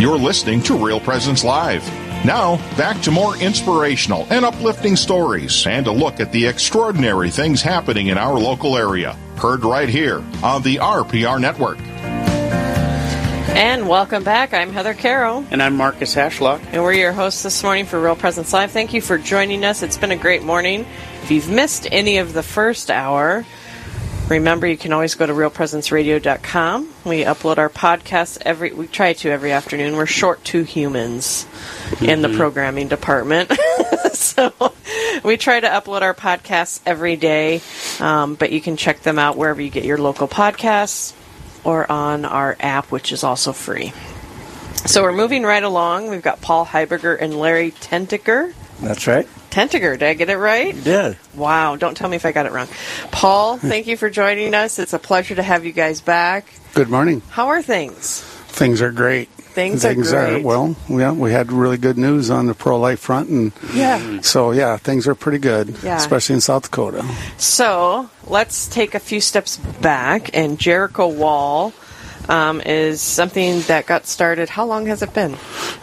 You're listening to Real Presence Live. Now, back to more inspirational and uplifting stories and a look at the extraordinary things happening in our local area. Heard right here on the RPR Network. And welcome back. I'm Heather Carroll. And I'm Marcus Ashlock. And we're your hosts this morning for Real Presence Live. Thank you for joining us. It's been a great morning. If you've missed any of the first hour, remember you can always go to realpresenceradio.com. We upload our podcasts every we try to every afternoon. We're short two humans mm-hmm. in the mm-hmm. programming department. so we try to upload our podcasts every day, um, but you can check them out wherever you get your local podcasts or on our app, which is also free. So we're moving right along. We've got Paul Heiberger and Larry Tentiger. That's right. Tentiger, did I get it right? You did. Wow, don't tell me if I got it wrong. Paul, thank you for joining us. It's a pleasure to have you guys back. Good morning. How are things? Things are great. Things, things are great. Are, well, yeah, we had really good news on the pro life front, and yeah, so yeah, things are pretty good, yeah. especially in South Dakota. So let's take a few steps back, and Jericho Wall um, is something that got started. How long has it been?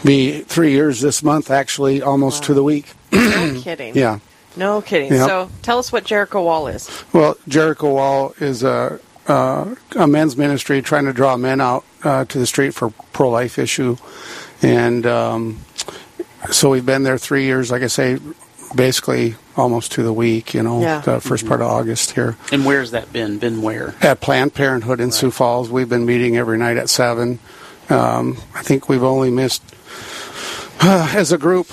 Be three years this month, actually, almost wow. to the week. No kidding. Yeah. No kidding. Yep. So tell us what Jericho Wall is. Well, Jericho Wall is a, uh, a men's ministry trying to draw men out uh, to the street for pro life issue. And um, so we've been there three years, like I say, basically almost to the week, you know, yeah. the 1st mm-hmm. part of August here. And where's that been? Been where? At Planned Parenthood in right. Sioux Falls. We've been meeting every night at 7. Um, I think we've only missed, uh, as a group,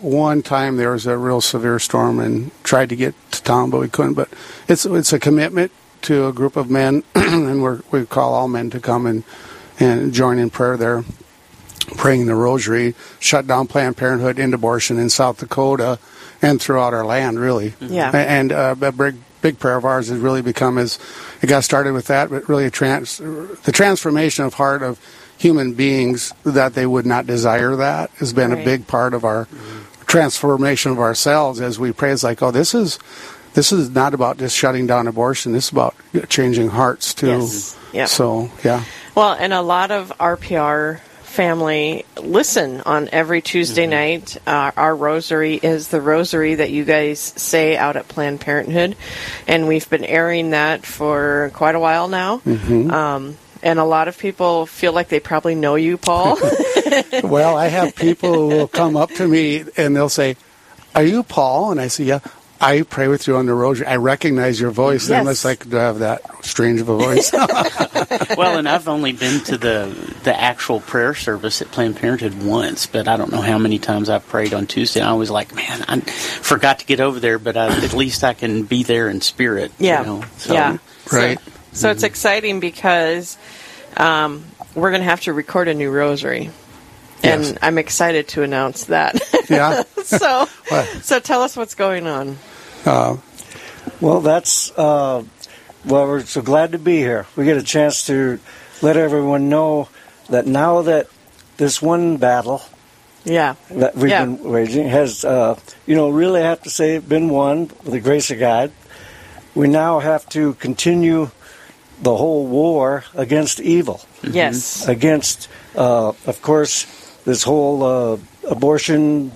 one time there was a real severe storm and tried to get to town, but we couldn't. But it's it's a commitment to a group of men, and we we call all men to come and and join in prayer there, praying the Rosary, shut down Planned Parenthood and abortion in South Dakota and throughout our land, really. Yeah. And uh, a big big prayer of ours has really become as it got started with that, but really a trans the transformation of heart of human beings that they would not desire that has been right. a big part of our transformation of ourselves as we pray. It's like, oh, this is this is not about just shutting down abortion. This is about changing hearts too. Yes. Yep. So yeah. Well, and a lot of RPR family listen on every Tuesday mm-hmm. night. Uh, our rosary is the rosary that you guys say out at Planned Parenthood, and we've been airing that for quite a while now. Mm-hmm. Um, and a lot of people feel like they probably know you, Paul. well, I have people who will come up to me and they'll say, "Are you Paul?" And I say, "Yeah." I pray with you on the rosary. I recognize your voice, yes. unless I could have that strange of a voice. well, and I've only been to the the actual prayer service at Planned Parenthood once, but I don't know how many times I've prayed on Tuesday. I was like, man, I forgot to get over there, but I, at least I can be there in spirit. Yeah, you know? so, yeah, right. So, so mm-hmm. it's exciting because um, we're going to have to record a new rosary. Yes. And I'm excited to announce that. Yeah. so, so tell us what's going on. Uh, well, that's uh, well. We're so glad to be here. We get a chance to let everyone know that now that this one battle, yeah, that we've yeah. been waging has, uh, you know, really have to say been won with the grace of God. We now have to continue the whole war against evil. Yes, against, uh, of course, this whole uh, abortion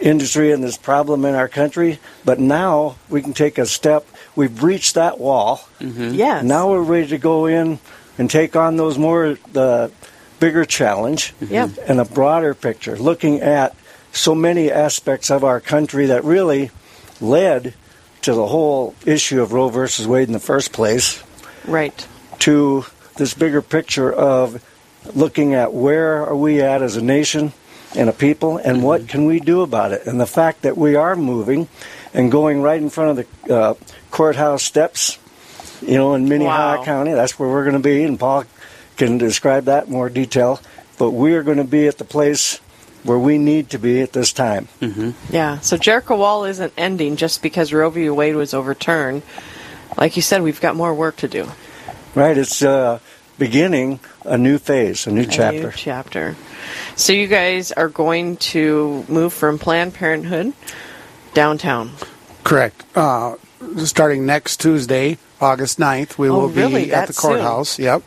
industry and this problem in our country. But now we can take a step. We've reached that wall. Mm-hmm. Yes. Now we're ready to go in and take on those more the bigger challenge mm-hmm. and a broader picture, looking at so many aspects of our country that really led to the whole issue of Roe versus Wade in the first place. Right. To this bigger picture of looking at where are we at as a nation and a people, and what mm-hmm. can we do about it? And the fact that we are moving and going right in front of the uh, courthouse steps, you know, in Minnehaha wow. County, that's where we're going to be, and Paul can describe that in more detail. But we are going to be at the place where we need to be at this time. Mm-hmm. Yeah. So Jericho Wall isn't ending just because Roe v. Wade was overturned. Like you said, we've got more work to do. Right. It's uh, beginning a new phase, a new a chapter. New chapter. So you guys are going to move from Planned Parenthood downtown. Correct. Uh, starting next Tuesday, August 9th, we oh, will really? be at the courthouse. Soon. Yep.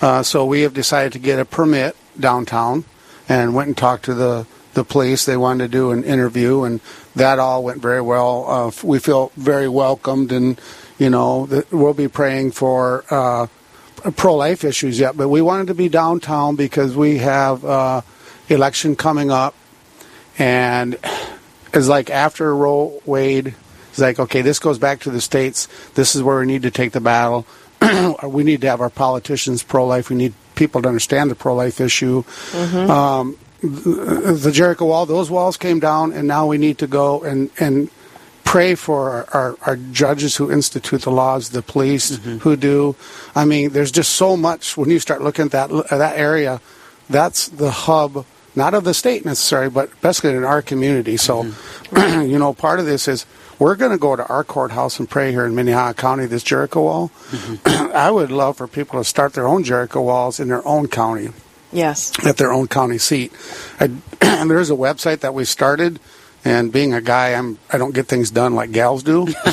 Uh, so we have decided to get a permit downtown and went and talked to the the police. They wanted to do an interview, and that all went very well. Uh, we feel very welcomed, and you know that we'll be praying for uh, pro life issues yet. But we wanted to be downtown because we have uh, election coming up, and it's like after Roe Wade. It's like okay, this goes back to the states. This is where we need to take the battle. we need to have our politicians pro life. We need people to understand the pro life issue. Um, the Jericho wall, those walls came down, and now we need to go and, and pray for our, our, our judges who institute the laws, the police mm-hmm. who do. I mean, there's just so much when you start looking at that uh, that area. That's the hub, not of the state necessarily, but basically in our community. So, mm-hmm. you know, part of this is we're going to go to our courthouse and pray here in Minnehaha County, this Jericho wall. Mm-hmm. I would love for people to start their own Jericho walls in their own county Yes. at their own county seat. I, there's a website that we started, and being a guy, I'm I don't get things done like gals do,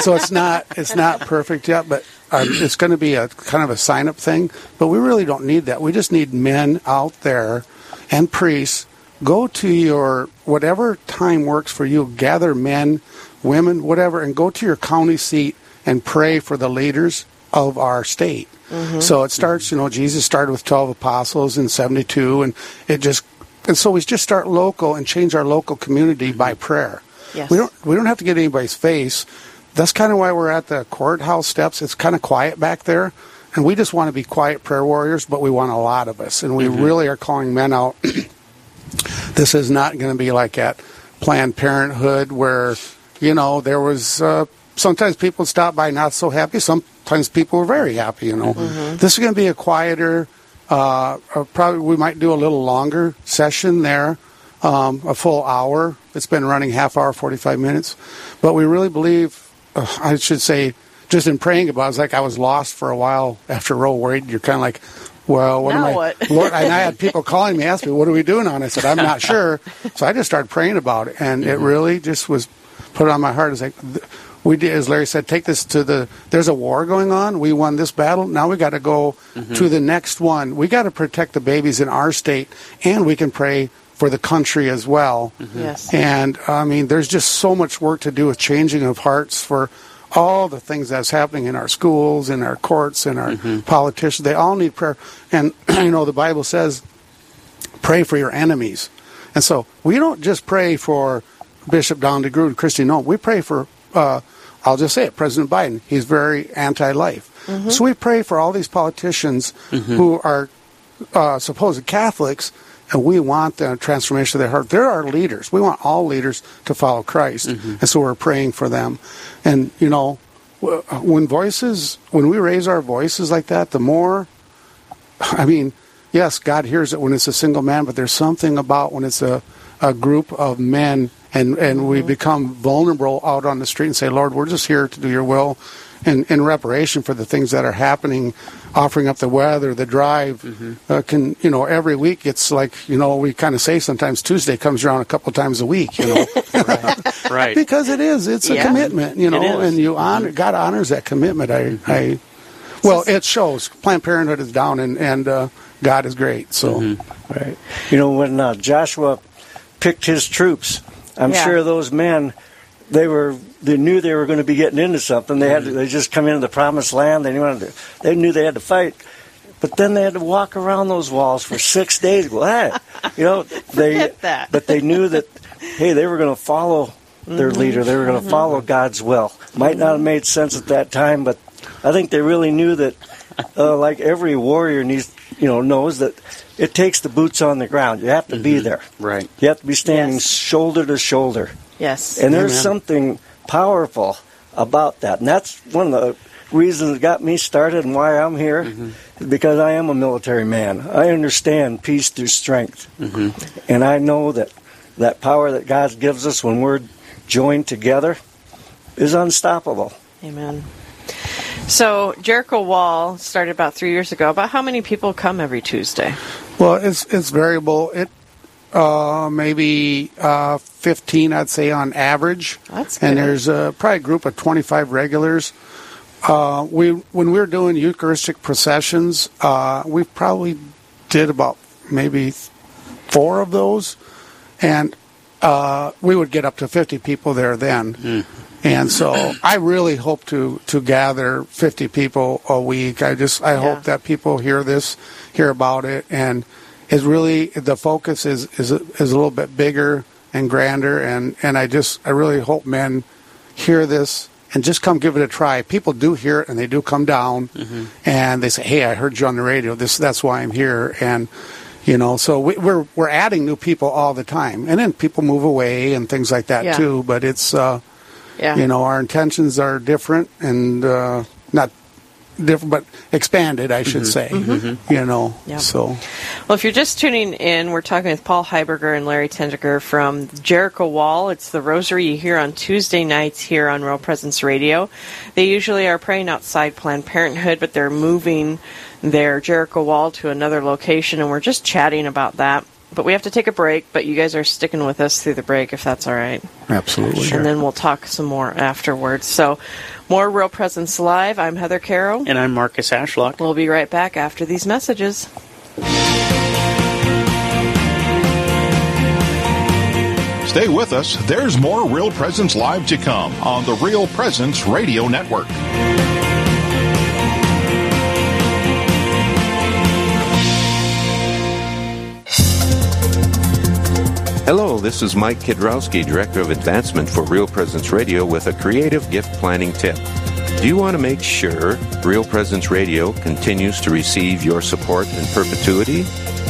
so it's not it's not perfect yet. But uh, it's going to be a kind of a sign up thing. But we really don't need that. We just need men out there and priests. Go to your whatever time works for you. Gather men, women, whatever, and go to your county seat and pray for the leaders of our state. So it starts, you know, Jesus started with 12 apostles in 72, and it just, and so we just start local and change our local community by mm-hmm. prayer. Yes. We don't, we don't have to get anybody's face. That's kind of why we're at the courthouse steps. It's kind of quiet back there, and we just want to be quiet prayer warriors, but we want a lot of us, and we mm-hmm. really are calling men out. this is not going to be like at Planned Parenthood where, you know, there was uh, sometimes people stop by not so happy. Sometimes people were very happy. You know, mm-hmm. this is going to be a quieter. Uh, uh, probably we might do a little longer session there, um, a full hour. It's been running half hour, forty five minutes, but we really believe. Uh, I should say, just in praying about, it, it's like I was lost for a while after Roe Wade. You're kind of like, well, what Now am I? what? Lord, and I had people calling me, asking me, "What are we doing on?" it? I said, "I'm not sure." So I just started praying about it, and it really just was put on my heart. It's like we did, as Larry said, take this to the. There's a war going on. We won this battle. Now we got to go mm-hmm. to the next one. We got to protect the babies in our state, and we can pray for the country as well. Mm-hmm. Yes. And I mean, there's just so much work to do with changing of hearts for all the things that's happening in our schools, in our courts, in our mm-hmm. politicians. They all need prayer. And, you know, the Bible says, pray for your enemies. And so we don't just pray for Bishop Don DeGrood, Kristi Noem, we pray for, uh, I'll just say it, President Biden. He's very anti life. So we pray for all these politicians who are uh, supposed Catholics, and we want the transformation of their heart. They're our leaders. We want all leaders to follow Christ, and so we're praying for them. And you know, when voices, when we raise our voices like that, the more, I mean, yes, God hears it when it's a single man, but there's something about when it's a, a group of men. And, and we become vulnerable out on the street and say, Lord, we're just here to do your will and in reparation for the things that are happening, offering up the weather, the drive. Uh, can you know every week it's like you know we kind of say sometimes Tuesday comes around a couple times a week, you know, Right. because it is it's a commitment, you know. Mm-hmm. and you honor God honors that commitment. I, I well, it shows. Planned Parenthood is down, and and uh, God is great. So Mm-hmm. Right. You know, when uh, Joshua picked his troops, I'm Yeah. sure those men, they were, they knew they were going to be getting into something. They had, Mm-hmm. to, they just come into the promised land. They wanted to, they knew they had to fight, but then they had to walk around those walls for six days. Hey, you know, they, but they knew that, hey, they were going to follow their Mm-hmm. leader. They were going to follow God's will. Might not have made sense at that time, but I think they really knew that, uh, like every warrior needs, you know, knows that it takes the boots on the ground. You have to be mm-hmm. there. Right. You have to be standing Yes. shoulder to shoulder. Yes. And there's Amen. something powerful about that. And that's one of the reasons that got me started and why I'm here, mm-hmm. because I am a military man. I understand peace through strength. Mm-hmm. And I know that that power that God gives us when we're joined together is unstoppable. Amen. So Jericho Wall started about three years ago. About how many people come every Tuesday? Well, it's it's variable. It uh, maybe uh, fifteen, I'd say, on average. That's good. And there's uh, probably a group of twenty-five regulars. Uh, we when we were doing Eucharistic processions, uh, we probably did about maybe four of those, and uh, we would get up to 50 people there then. Mm. And so I really hope to, to gather 50 people a week. I just I Yeah. hope that people hear this, hear about it, and is really the focus is is a, is a little bit bigger and grander. And and I just I really hope men hear this and just come give it a try. People do hear it and they do come down and they say, "Hey, I heard you on the radio. This that's why I'm here." And you know, so we, we're we're adding new people all the time, and then people move away and things like that Yeah. too. But it's uh, Yeah. you know our intentions are different and uh, not different, but expanded, I should say. You know, Mm-hmm. Yeah. so Well, if you're just tuning in, we're talking with Paul Heiberger and Larry Tendiger from Jericho Wall. It's the rosary you hear on Tuesday nights here on Real Presence Radio. They usually are praying outside Planned Parenthood, but they're moving their Jericho Wall to another location, and we're just chatting about that. But we have to take a break, but you guys are sticking with us through the break if that's all right. absolutely. And then we'll talk some more afterwards. So, more Real Presence Live. I'm Heather Carroll. And I'm Marcus Ashlock. We'll be right back after these messages. Stay with us. There's more Real Presence Live to come on the Real Presence Radio Network. Hello, this is Mike Kidrowski, Director of Advancement for Real Presence Radio, with a creative gift planning tip. Do you want to make sure Real Presence Radio continues to receive your support in perpetuity?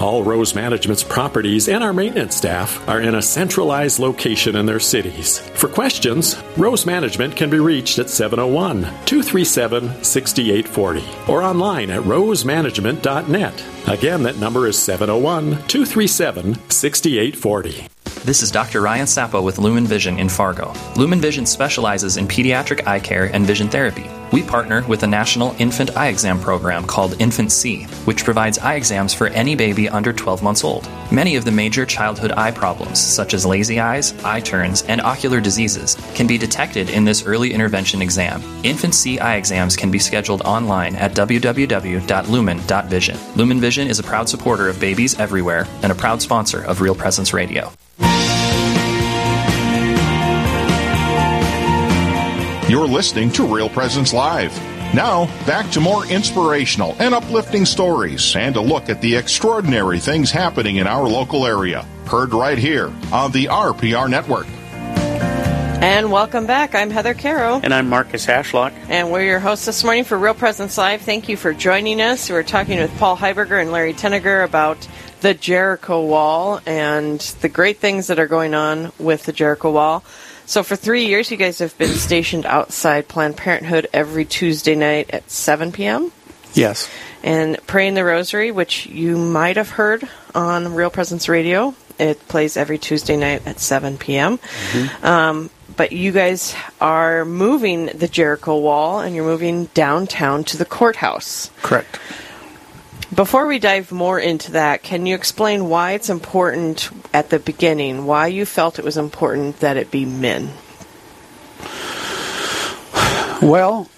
All Rose Management's properties and our maintenance staff are in a centralized location in their cities. For questions, Rose Management can be reached at 701 237 6840 or online at rosemanagement.net. Again, that number is 701 237 6840. This is Dr. Ryan Sappo with Lumen Vision in Fargo. Lumen Vision specializes in pediatric eye care and vision therapy. We partner with a national infant eye exam program called InfantSEE, which provides eye exams for any baby under 12 months old. Many of the major childhood eye problems, such as lazy eyes, eye turns, and ocular diseases, can be detected in this early intervention exam. InfantSEE eye exams can be scheduled online at www.lumen.vision. Lumen Vision is a proud supporter of babies everywhere and a proud sponsor of Real Presence Radio. You're listening to Real Presence Live. Now, back to more inspirational and uplifting stories and a look at the extraordinary things happening in our local area. Heard right here on the RPR Network. And welcome back. I'm Heather Carroll. And I'm Marcus Ashlock. And we're your hosts this morning for Real Presence Live. Thank you for joining us. We're talking with Paul Heiberger and Larry Tenniger about the Jericho Wall and the great things that are going on with the Jericho Wall. So, for three years, you guys have been stationed outside Planned Parenthood every Tuesday night at 7 p.m. yes, and praying the Rosary, which you might have heard on Real Presence Radio. It plays every Tuesday night at 7 p.m. Um, but you guys are moving the Jericho Wall and you're moving downtown to the courthouse. correct. Before we dive more into that, can you explain why it's important at the beginning, why you felt it was important that it be men? Well,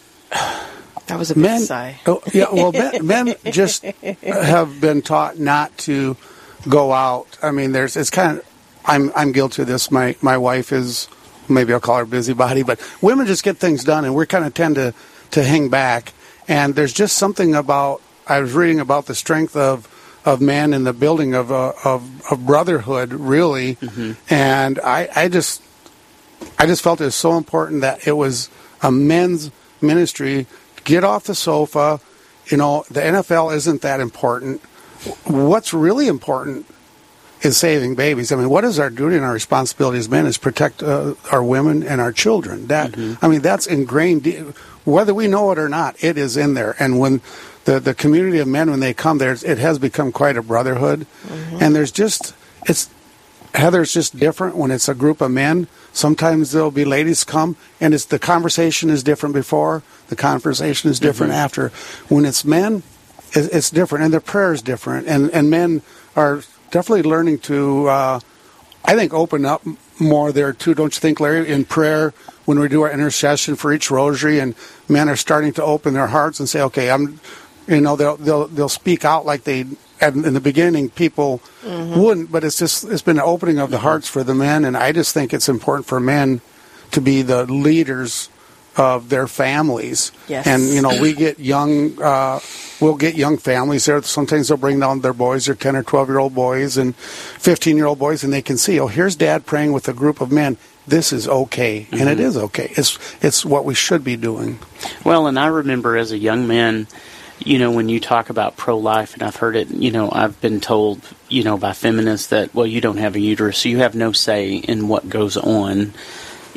That was a big men, sigh. oh, yeah, well, men, men just have been taught not to go out. I mean, there's it's kind of I'm I'm guilty of this. My my wife is maybe I'll call her busybody, but women just get things done, and we kind of tend to to hang back. And there's just something about I was reading about the strength of of men and the building of uh, of, of brotherhood, really. And I, I just I just felt it was so important that it was a men's ministry. Get off the sofa. You know, the NFL isn't that important. What's really important is saving babies. I mean, what is our duty and our responsibility as men is protect uh, our women and our children. That I mean, that's ingrained. Whether we know it or not, it is in there. And when the the community of men, when they come there, it has become quite a brotherhood. And there's just it's Heather's just different when it's a group of men. Sometimes there'll be ladies come, and it's the conversation is different before. The conversation is different after. When it's men, it, it's different, and their prayer is different. And and men are definitely learning to, uh, I think, open up more there too. Don't you think, Larry? In prayer, when we do our intercession for each rosary, and men are starting to open their hearts and say, "Okay, I'm," you know, they'll they'll they'll speak out like they. And in the beginning, people mm-hmm. wouldn't, but it's just it's been an opening of the mm-hmm. hearts for the men, and I just think it's important for men to be the leaders of their families. Yes. And you know, we get young, uh, we'll get young families there. Sometimes they'll bring down their boys, their ten or twelve year old boys and fifteen year old boys, and they can see, oh, here's dad praying with a group of men. This is okay, and it mm-hmm. is okay. It's it's what we should be doing. Well, and I remember as a young man, you know, when you talk about pro life, and I've heard it, you know, I've been told, you know, by feminists that, well, you don't have a uterus, so you have no say in what goes on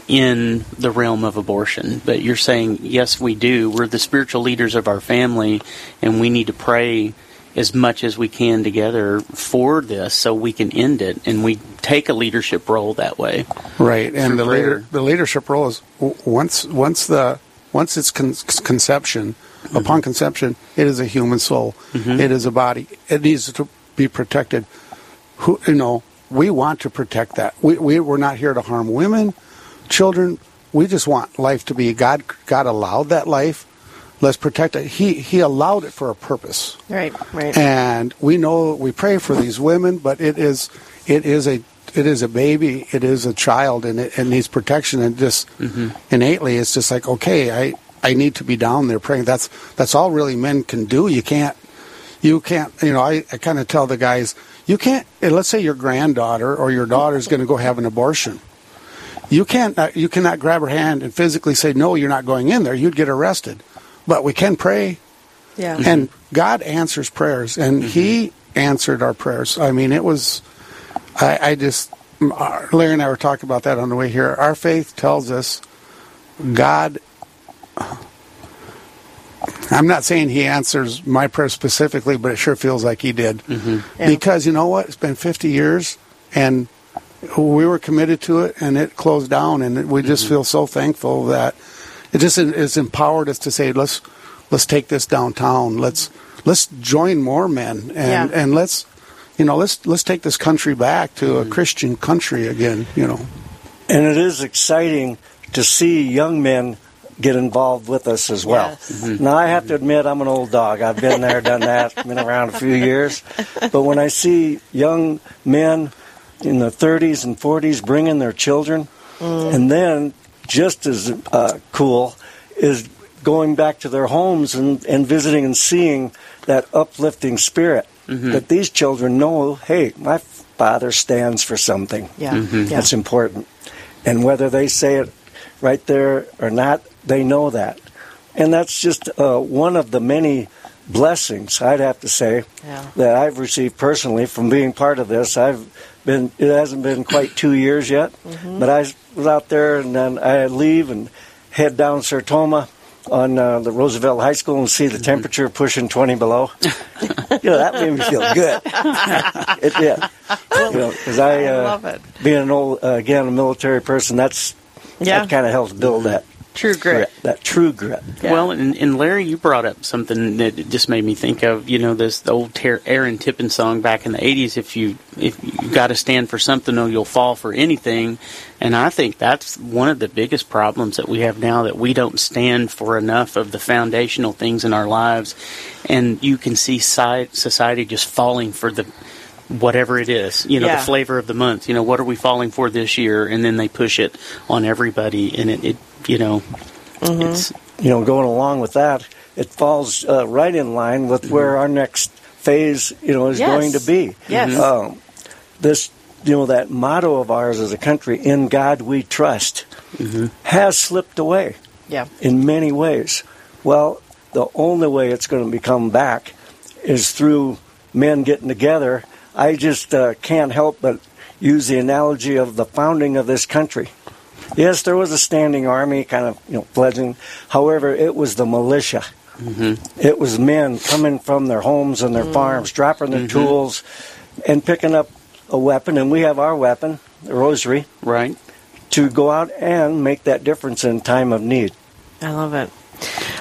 in the realm of abortion. But you're saying, yes, we do. We're the spiritual leaders of our family, and we need to pray as much as we can together for this so we can end it and we take a leadership role that way Right, and the leader, the leadership role is once once the once it's con- conception, upon conception, it is a human soul. Mm-hmm. It is a body. It needs to be protected. Who you know, we want to protect that. We, we we're not here to harm women, children. We just want life to be God. God allowed that life. Let's protect it. He He allowed it for a purpose Right, right. and we know we pray for these women, but it is it is a it is a baby, it is a child, and it, it needs protection. And just mm-hmm. innately, it's just like okay, I I need to be down there praying. That's that's all really men can do. You can't you can't you know I, I kind of tell the guys you can't. Let's say your granddaughter or your daughter is going to go have an abortion. You can't uh, you cannot grab her hand and physically say no, you're not going in there. You'd get arrested. But we can pray yeah. and God answers prayers, and He answered our prayers. I mean, it was. I, I just uh, Larry and I were talking about that on the way here. Our faith tells us God. I'm not saying He answers my prayer specifically, but it sure feels like He did. Mm-hmm. Yeah. Because you know what? It's been 50 years, and we were committed to it, and it closed down, and we just mm-hmm. feel so thankful that it just has empowered us to say, let's let's take this downtown. Let's let's join more men, and Yeah. and let's you know let's let's take this country back to a mm-hmm. Christian country again. You know. And it is exciting to see young men get involved with us as well. Yes. Now, I have to admit, I'm an old dog. I've been there, done that, been around a few years. But when I see young men in their 30s and 40s bringing their children, and then just as uh, cool is going back to their homes and, and visiting and seeing that uplifting spirit that these children know, hey, my father stands for something. Yeah. Mhm. Yeah. That's important. And whether they say it right there or not, they know that. And that's just uh, one of the many blessings, I'd have to say, Yeah. that I've received personally from being part of this. I've been, it hasn't been quite two years yet, but I was out there and then I leave and head down Sertoma on uh, the Roosevelt High School and see the temperature pushing 20 below. you know, that made me feel good. it did. You know, because I, I uh, love it. being an old, uh, again, a military person, that's Yeah. that kind of helps build that True grit. that true grit. Yeah. Well, and, and Larry, you brought up something that just made me think of. You know, this the old Ter- Aaron Tippin song back in the '80s. If you if you got to stand for something, or you'll fall for anything. And I think that's one of the biggest problems that we have now that we don't stand for enough of the foundational things in our lives, and you can see society just falling for the whatever it is, you know, Yeah. the flavor of the month. You know, what are we falling for this year? And then they push it on everybody, and it, it you know, it's You know, going along with that, it falls uh, right in line with where our next phase, you know, is Yes. going to be. Yes. Um, this, you know, that motto of ours as a country, "In God We Trust," has slipped away Yeah. in many ways. Well, the only way it's going to become back is through men getting together. I just uh, can't help but use the analogy of the founding of this country. Yes, there was a standing army, kind of you know fledgling. However, it was the militia. It was men coming from their homes and their farms, dropping their tools, and picking up a weapon. And we have our weapon, the rosary, Right. to go out and make that difference in time of need. I love it.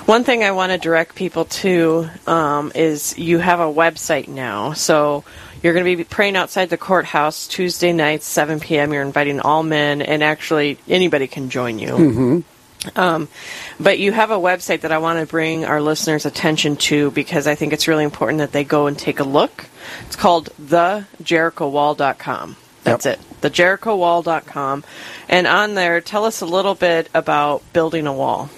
One thing I want to direct people to um, is you have a website now. So you're going to be praying outside the courthouse Tuesday night, 7 p.m. You're inviting all men, and actually anybody can join you. Um, but you have a website that I want to bring our listeners' attention to because I think it's really important that they go and take a look. It's called thejerichowall.com. That's it. Thejerichowall.com. And on there, tell us a little bit about building a wall.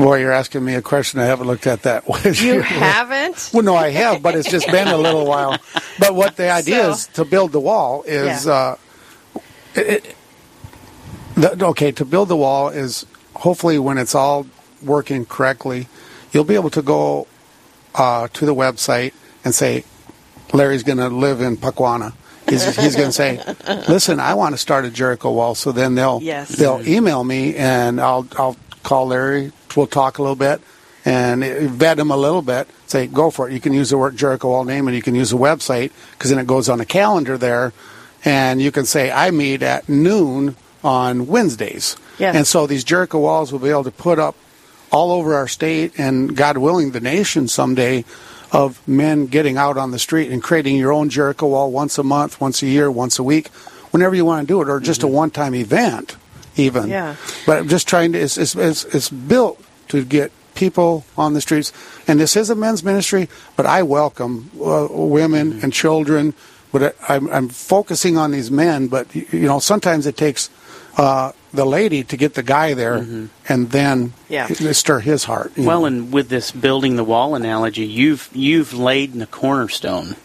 Boy, you're asking me a question I haven't looked at that way. You haven't? Well, no, I have, but it's just been a little while. But what the idea So- is to build the wall is, Yeah. uh, it, it- the, okay, to build the wall is hopefully when it's all working correctly, you'll be able to go uh, to the website and say, Larry's going to live in Pukwana. He's, he's going to say, "Listen, I want to start a Jericho wall." So then they'll Yes. they'll email me, and I'll I'll call Larry. We'll talk a little bit and vet them a little bit. Say, go for it. You can use the word Jericho wall name, and you can use the website because then it goes on a calendar there, and you can say, "I meet at noon on Wednesdays." Yes. And so these Jericho walls will be able to put up all over our state and God willing the nation someday of men getting out on the street and creating your own Jericho wall once a month, once a year, once a week, whenever you want to do it, or just a mm-hmm. one time event even. Yeah. But I'm just trying to it's, it's, it's, it's built to get people on the streets and this is a men's ministry, but I welcome uh, women and children but I, I'm, I'm focusing on these men, but you you know sometimes it takes uh, the lady to get the guy there, and then Yeah. stir his heart. Well, know. and with this building the wall analogy, you've you've laid the cornerstone.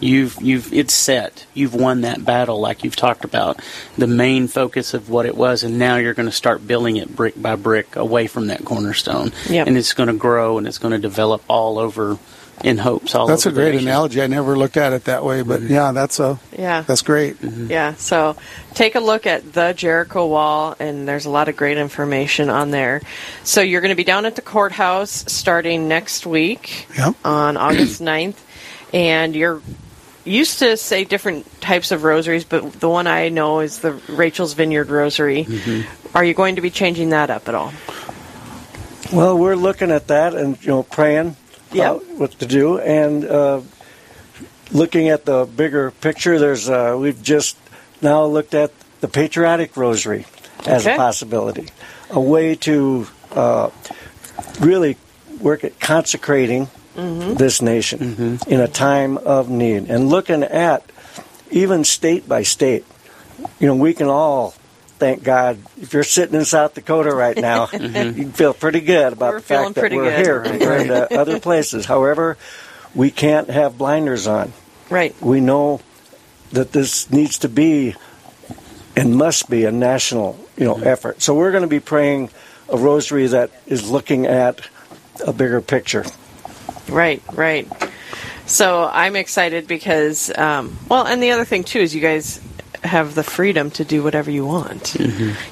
You've you've it's set. You've won that battle, like you've talked about. The main focus of what it was, and now you're going to start building it brick by brick away from that cornerstone. Yep. And it's going to grow and it's going to develop all over in hopes. All that's a over the great nation. analogy. I never looked at it that way, but mm-hmm. yeah, that's a Yeah. that's great. Mm-hmm. Yeah, so take a look at the Jericho Wall, and there's a lot of great information on there. So you're going to be down at the courthouse starting next week Yep. on August 9th, and you're used to say different types of rosaries, but the one I know is the Rachel's Vineyard Rosary. Are you going to be changing that up at all? Well, we're looking at that and you know praying Yeah. about what to do and uh, looking at the bigger picture. There's uh, we've just now looked at the patriotic rosary as Okay. a possibility, a way to uh, really work at consecrating Mm-hmm. this nation mm-hmm. in a time of need and looking at even state by state. You know, we can all thank God. If you're sitting in South Dakota right now, mm-hmm. you feel pretty good about We're the fact that we're good. here compared to other places. However, we can't have blinders on. Right. We know that this needs to be and must be a national, you know, effort. So we're going to be praying a rosary that is looking at a bigger picture. Right, right. So I'm excited because, um, well, and the other thing too is you guys have the freedom to do whatever you want.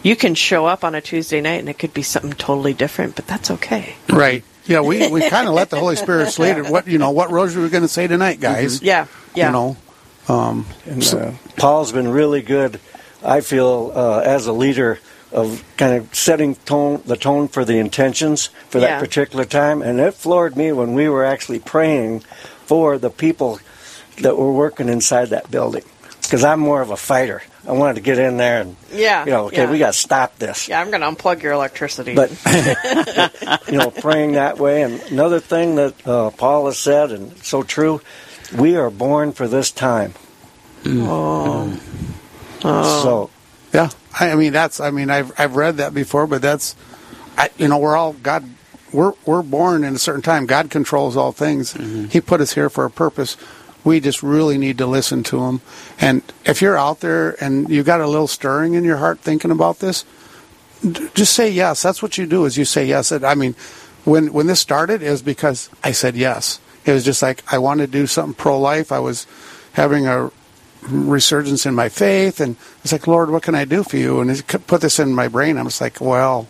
You can show up on a Tuesday night and it could be something totally different, but that's okay. Right. Yeah, we, we kind of let the Holy Spirit lead it. What you know, what rosary we're going to say tonight, guys? Yeah, yeah. You know, um, And uh, Paul's been really good, I feel, uh, as a leader of kind of setting tone, the tone for the intentions for Yeah. that particular time. And it floored me when we were actually praying for the people that were working inside that building. Because I'm more of a fighter. I wanted to get in there and, Yeah, you know, okay, yeah. we got to stop this. Yeah, I'm going to unplug your electricity. But you know, praying that way. And another thing that uh, Paul has said, and so true, we are born for this time. oh, So yeah. I, mean, that's. I mean, I've I've read that before, but that's. I, you know, we're all God we're we're born in a certain time. God controls all things. Mm-hmm. He put us here for a purpose. We just really need to listen to Him. And if you're out there and you got a little stirring in your heart thinking about this, d- just say yes. That's what you do. Is you say yes. And, I mean, when when this started, it was because I said yes. It was just like I wanted to do something pro life. I was having a resurgence in my faith, and it's like, Lord, what can I do for you? And He put this in my brain. I was like, well,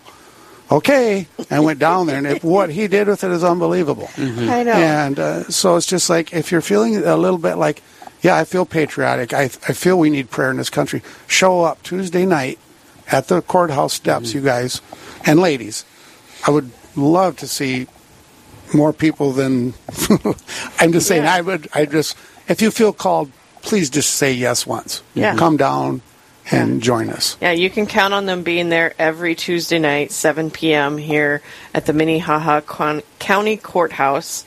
okay. I went down there, and it, what He did with it is unbelievable. I know. And uh, so it's just like if you're feeling a little bit like, yeah, I feel patriotic. I, I feel we need prayer in this country. Show up Tuesday night at the courthouse steps, you guys and ladies. I would love to see more people than I'm just saying. Yeah. I would. I just if you feel called, please just say yes once. Yeah. Come down and join us. Yeah, you can count on them being there every Tuesday night, 7 p.m. here at the Minnehaha Con- County Courthouse.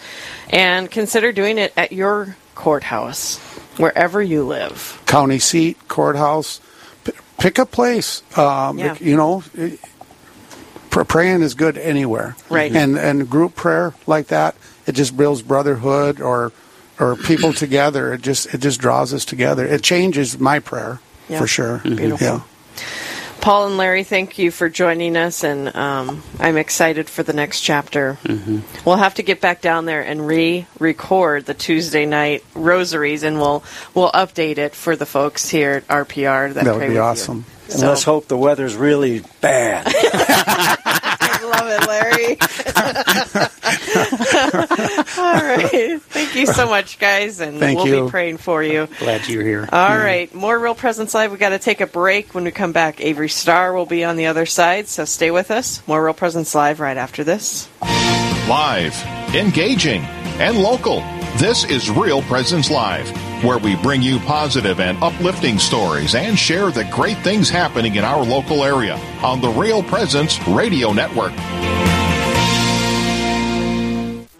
And consider doing it at your courthouse, wherever you live. County seat, courthouse. P- pick a place. Um, Yeah. You know, pr- praying is good anywhere. Right. And and group prayer like that, it just builds brotherhood or or people together. It just it just draws us together. It changes my prayer Yeah. for sure. Beautiful. Yeah. Paul and Larry, thank you for joining us, and um, I'm excited for the next chapter. Mm-hmm. We'll have to get back down there and re-record the Tuesday night rosaries, and we'll we'll update it for the folks here at RPR. That, That would be with you. awesome. And So- let's hope the weather's really bad. I love it, Larry. All right. Thank you so much, guys, and Thank we'll you. be praying for you. Glad you're here. All right, more Real Presence Live. we got to take a break. When we come back, Avery Starr will be on the other side, so stay with us. More Real Presence Live right after this. Live, engaging, and local. This is Real Presence Live, where we bring you positive and uplifting stories and share the great things happening in our local area on the Real Presence Radio Network.